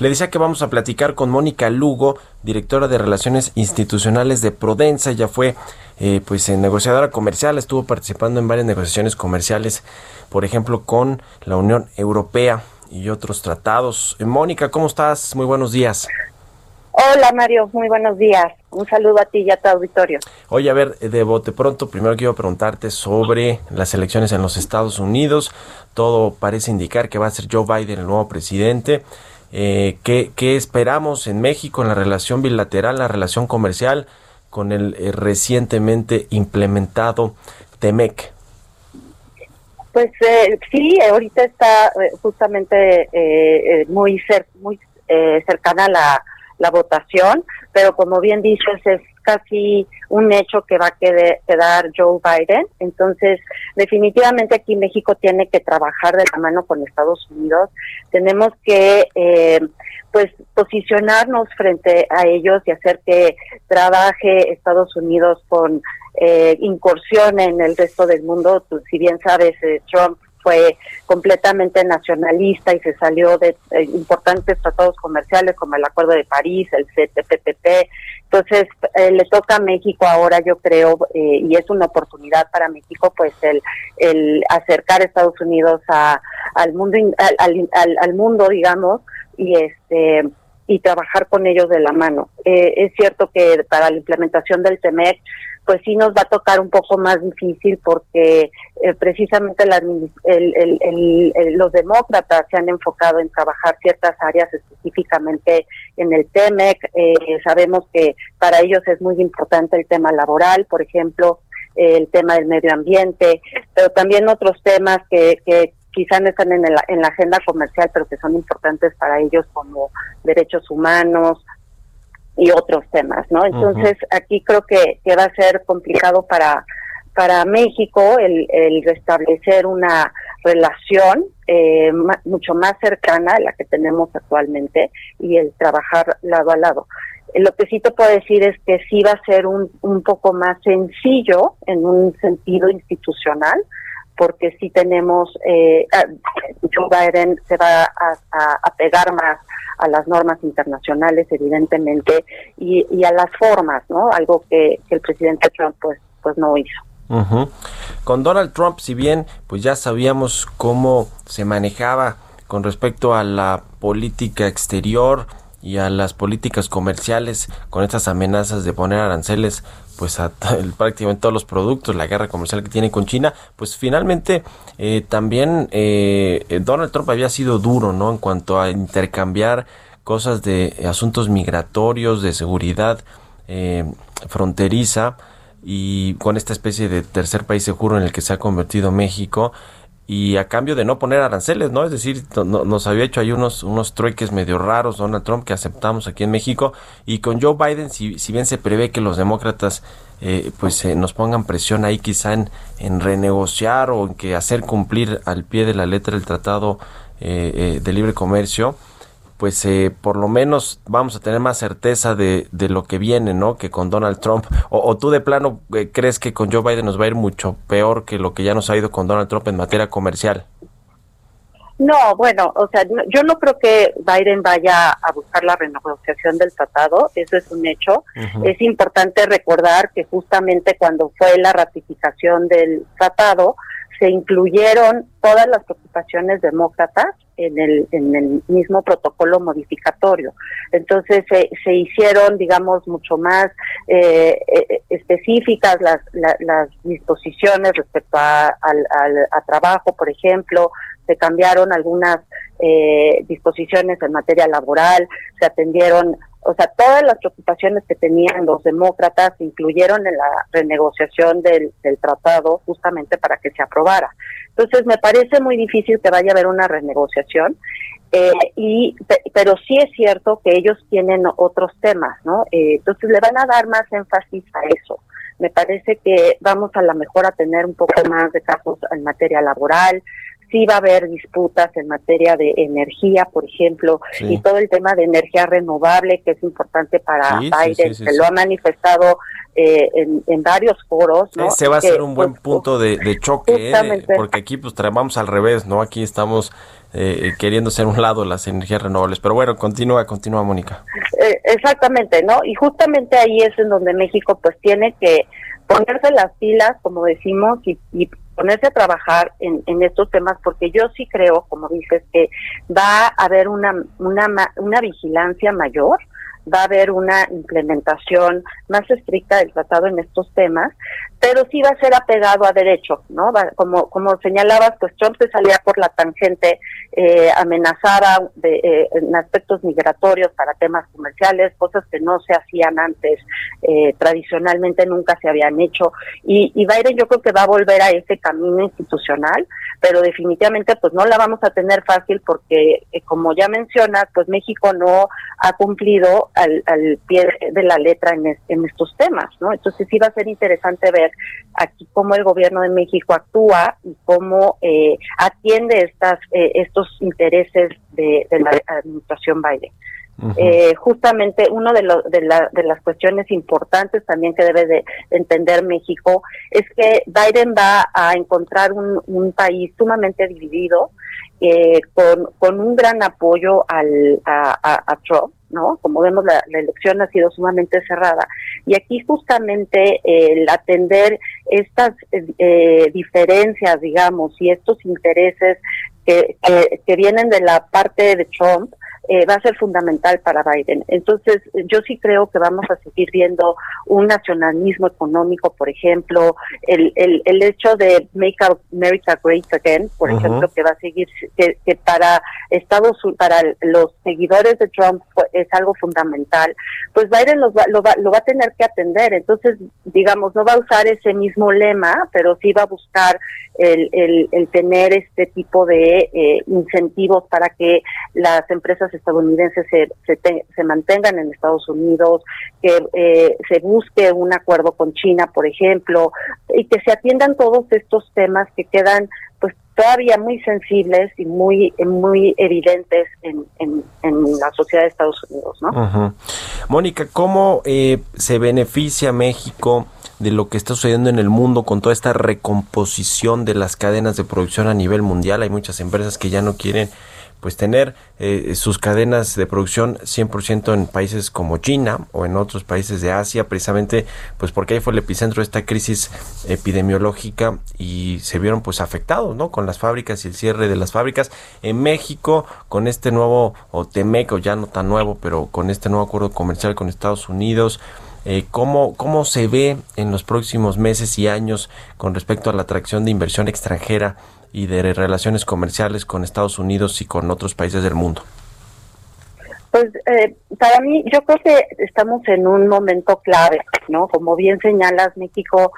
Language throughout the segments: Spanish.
Le decía que vamos a platicar con Mónica Lugo, directora de Relaciones Institucionales de Prudenza. Ella fue eh, pues negociadora comercial, estuvo participando en varias negociaciones comerciales, por ejemplo, con la Unión Europea y otros tratados. Eh, Mónica, ¿cómo estás? Muy buenos días. Hola Mario, muy buenos días. Un saludo a ti y a tu auditorio. Oye, a ver, de bote pronto, primero quiero preguntarte sobre las elecciones en los Estados Unidos. Todo parece indicar que va a ser Joe Biden el nuevo presidente. Eh, ¿qué, esperamos en México en la relación bilateral, la relación comercial con el eh, recientemente implementado TEMEC? Pues eh, sí, ahorita está eh, justamente muy, muy cercana la, la votación, pero como bien dices, es casi un hecho que va a quedar Joe Biden. Entonces, definitivamente aquí México tiene que trabajar de la mano con Estados Unidos. Tenemos que, eh, pues, posicionarnos frente a ellos y hacer que trabaje Estados Unidos con eh, incursión en el resto del mundo. si bien sabes, eh, Trump fue completamente nacionalista y se salió de eh, importantes tratados comerciales como el Acuerdo de París, el CTPP. Entonces, eh, le toca a México ahora, yo creo, eh, y es una oportunidad para México, pues el, el acercar a Estados Unidos a, al mundo, al, mundo, digamos, y este y trabajar con ellos de la mano. es cierto que para la implementación del TEMEC pues sí nos va a tocar un poco más difícil porque eh, precisamente los demócratas se han enfocado en trabajar ciertas áreas específicamente en el TEMEC. Eh, sabemos que para ellos es muy importante el tema laboral, por ejemplo, el tema del medio ambiente, pero también otros temas que, que quizá no están en, en la agenda comercial, pero que son importantes para ellos como derechos humanos, y otros temas, ¿no? Entonces, aquí creo que, que va a ser complicado para, para México el, el restablecer una relación eh, mucho más cercana a la que tenemos actualmente y el trabajar lado a lado. Lo que sí te puedo decir es que sí va a ser un, un poco más sencillo en un sentido institucional, porque sí tenemos, eh, ah, Joe Biden se va a, pegar más a las normas internacionales, evidentemente, y, a las formas, ¿no? Algo que, el presidente Trump, pues, pues no hizo. Con Donald Trump, si bien, pues ya sabíamos cómo se manejaba con respecto a la política exterior y a las políticas comerciales con estas amenazas de poner aranceles pues a prácticamente todos los productos, la guerra comercial que tiene con China, pues finalmente eh, también eh, Donald Trump había sido duro, ¿no? En cuanto a intercambiar cosas de asuntos migratorios, de seguridad eh, fronteriza y con esta especie de tercer país seguro en el que se ha convertido México y a cambio de no poner aranceles, ¿no? Es decir, nos había hecho ahí unos, unos trueques medio raros Donald Trump que aceptamos aquí en México y con Joe Biden, si, bien se prevé que los demócratas eh, pues eh, nos pongan presión ahí quizá en, en, renegociar o en que hacer cumplir al pie de la letra el tratado eh, de libre comercio, pues eh, por lo menos vamos a tener más certeza de, de, lo que viene, ¿no? Que con Donald Trump. O, tú de plano eh, crees que con Joe Biden nos va a ir mucho peor que lo que ya nos ha ido con Donald Trump en materia comercial. No, bueno, o sea, yo no creo que Biden vaya a buscar la renegociación del tratado, eso es un hecho. Es importante recordar que justamente cuando fue la ratificación del tratado, se incluyeron todas las preocupaciones demócratas en el, en el mismo protocolo modificatorio. Entonces se, hicieron, digamos, mucho más eh, eh, específicas las, las disposiciones respecto a, al, a trabajo, por ejemplo, se cambiaron algunas eh, disposiciones en materia laboral, se atendieron o sea, todas las preocupaciones que tenían los demócratas se incluyeron en la renegociación del, tratado justamente para que se aprobara. Entonces, me parece muy difícil que vaya a haber una renegociación, eh, y pero sí es cierto que ellos tienen otros temas, ¿no? Eh, entonces, le van a dar más énfasis a eso. Me parece que vamos a la mejor a tener un poco más de casos en materia laboral, sí va a haber disputas en materia de energía, por ejemplo, y todo el tema de energía renovable que es importante para Biden, que lo ha manifestado eh, en, varios foros. ¿no? Ese va a ser un buen pues, punto de, choque, ¿eh? porque aquí pues vamos al revés, ¿no? Aquí estamos eh, queriendo ser un lado las energías renovables. Pero bueno, continúa, continúa, Mónica. exactamente, ¿no? Y justamente ahí es en donde México pues tiene que ponerse las pilas, como decimos, y, y ponerse a trabajar en, estos temas, porque yo sí creo, como dices, que va a haber una, una, una vigilancia mayor va a haber una implementación más estricta del tratado en estos temas, pero sí va a ser apegado a derecho, ¿no? como, como señalabas, pues Trump se salía por la tangente, eh, amenazaba de, eh, en aspectos migratorios para temas comerciales, cosas que no se hacían antes, eh, tradicionalmente nunca se habían hecho, y, y Biden yo creo que va a volver a ese camino institucional, pero definitivamente pues no la vamos a tener fácil porque, eh, como ya mencionas, pues México no ha cumplido al, al pie de la letra en, en estos temas, ¿no? Entonces sí va a ser interesante ver aquí cómo el gobierno de México actúa y cómo eh, atiende estas eh, estos intereses de, la administración Biden. Eh, justamente una de, de, de, las cuestiones importantes también que debe de entender México es que Biden va a encontrar un, un país sumamente dividido eh, con, con un gran apoyo al, a, a, Trump, ¿no? Como vemos, la, elección ha sido sumamente cerrada. Y aquí justamente el atender estas eh, diferencias, digamos, y estos intereses que, que, vienen de la parte de Trump, eh, va a ser fundamental para Biden. Entonces, yo sí creo que vamos a seguir viendo un nacionalismo económico, por ejemplo, el, el, el hecho de Make America Great Again, por ejemplo, que va a seguir, que, que para Estados para los seguidores de Trump es algo fundamental, pues Biden lo va, lo, va, lo va a tener que atender. Entonces, digamos, no va a usar ese mismo lema, pero sí va a buscar el, el, el tener este tipo de eh, incentivos para que las empresas estadounidenses se, se, mantengan en Estados Unidos, que eh, se busque un acuerdo con China, por ejemplo, y que se atiendan todos estos temas que quedan pues todavía muy sensibles y muy muy evidentes en, en, la sociedad de Estados Unidos, ¿no? Mónica, ¿cómo eh, se beneficia México de lo que está sucediendo en el mundo con toda esta recomposición de las cadenas de producción a nivel mundial? Hay muchas empresas que ya no quieren pues tener eh, sus cadenas de producción 100% en países como China o en otros países de Asia, precisamente pues porque ahí fue el epicentro de esta crisis epidemiológica y se vieron pues afectados, ¿no? Con las fábricas y el cierre de las fábricas. En México, con este nuevo, o Temec, o ya no tan nuevo, pero con este nuevo acuerdo comercial con Estados Unidos, eh, ¿cómo, ¿Cómo se ve en los próximos meses y años con respecto a la atracción de inversión extranjera y de relaciones comerciales con Estados Unidos y con otros países del mundo? Pues eh, para mí, yo creo que estamos en un momento clave, ¿no? Como bien señalas, México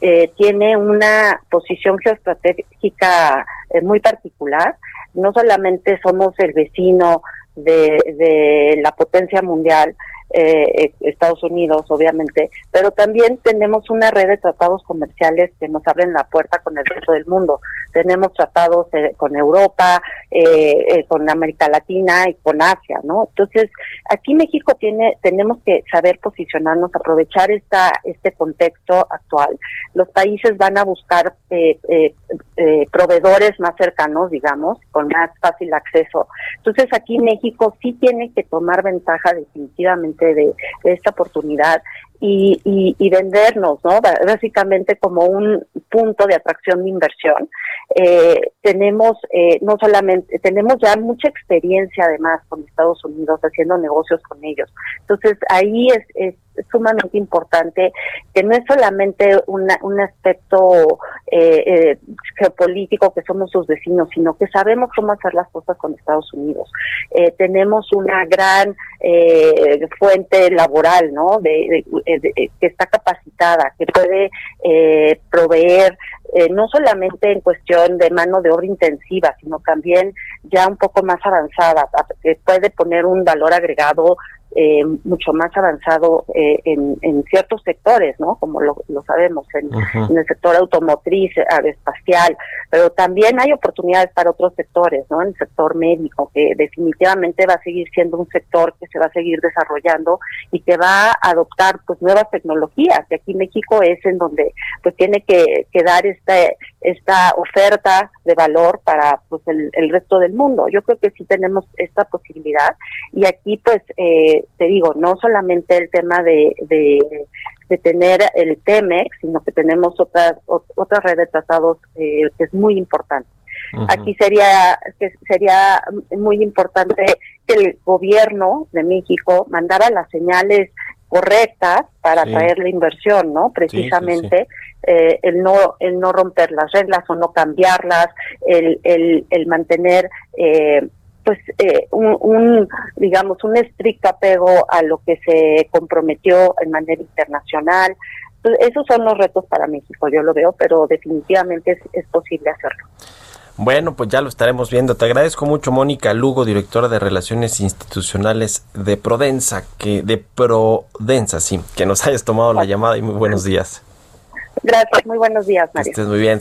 eh, tiene una posición geoestratégica eh, muy particular. No solamente somos el vecino de, de la potencia mundial, eh, Estados Unidos, obviamente, pero también tenemos una red de tratados comerciales que nos abren la puerta con el resto del mundo. Tenemos tratados eh, con Europa, eh, eh, con América Latina y con Asia, ¿no? Entonces, aquí México tiene, tenemos que saber posicionarnos, aprovechar esta, este contexto actual. Los países van a buscar eh, eh, proveedores más cercanos, digamos, con más fácil acceso. Entonces, aquí México sí tiene que tomar ventaja definitivamente de, esta oportunidad y, y, vendernos, ¿no? Básicamente como un punto de atracción de inversión. Eh, tenemos eh, no solamente, tenemos ya mucha experiencia además con Estados Unidos haciendo negocios con ellos. Entonces ahí es, es sumamente importante que no es solamente una, un aspecto eh, eh, geopolítico que somos sus vecinos, sino que sabemos cómo hacer las cosas con Estados Unidos. Eh, tenemos una gran fuente laboral, ¿no? De, que está capacitada, que puede proveer no solamente en cuestión de mano de obra intensiva, sino también ya un poco más avanzada, que puede poner un valor agregado eh, mucho más avanzado eh, en, en, ciertos sectores, ¿no? Como lo, lo sabemos, en, el sector automotriz, aeroespacial, pero también hay oportunidades para otros sectores, ¿no? En el sector médico, que definitivamente va a seguir siendo un sector que se va a seguir desarrollando y que va a adoptar pues nuevas tecnologías. Y aquí México es en donde pues tiene que, que dar esta, esta oferta de valor para pues el, el resto del mundo. Yo creo que sí tenemos esta posibilidad y aquí pues eh, te digo, no solamente el tema de, de, tener el TEMEX, sino que tenemos otras otra red de tratados eh, que es muy importante. Aquí sería que sería muy importante que el gobierno de México mandara las señales correctas para traer la inversión, ¿no? Precisamente eh, el no el no romper las reglas o no cambiarlas, el el, el mantener eh, pues eh, un, digamos un estricto apego a lo que se comprometió en manera internacional. Esos son los retos para México yo lo veo pero definitivamente es, posible hacerlo bueno, pues ya lo estaremos viendo. Te agradezco mucho, Mónica Lugo, directora de Relaciones Institucionales de Prodensa, que de Prodensa, sí, que nos hayas tomado la llamada y muy buenos días. Gracias, muy buenos días, Mario. estés muy bien.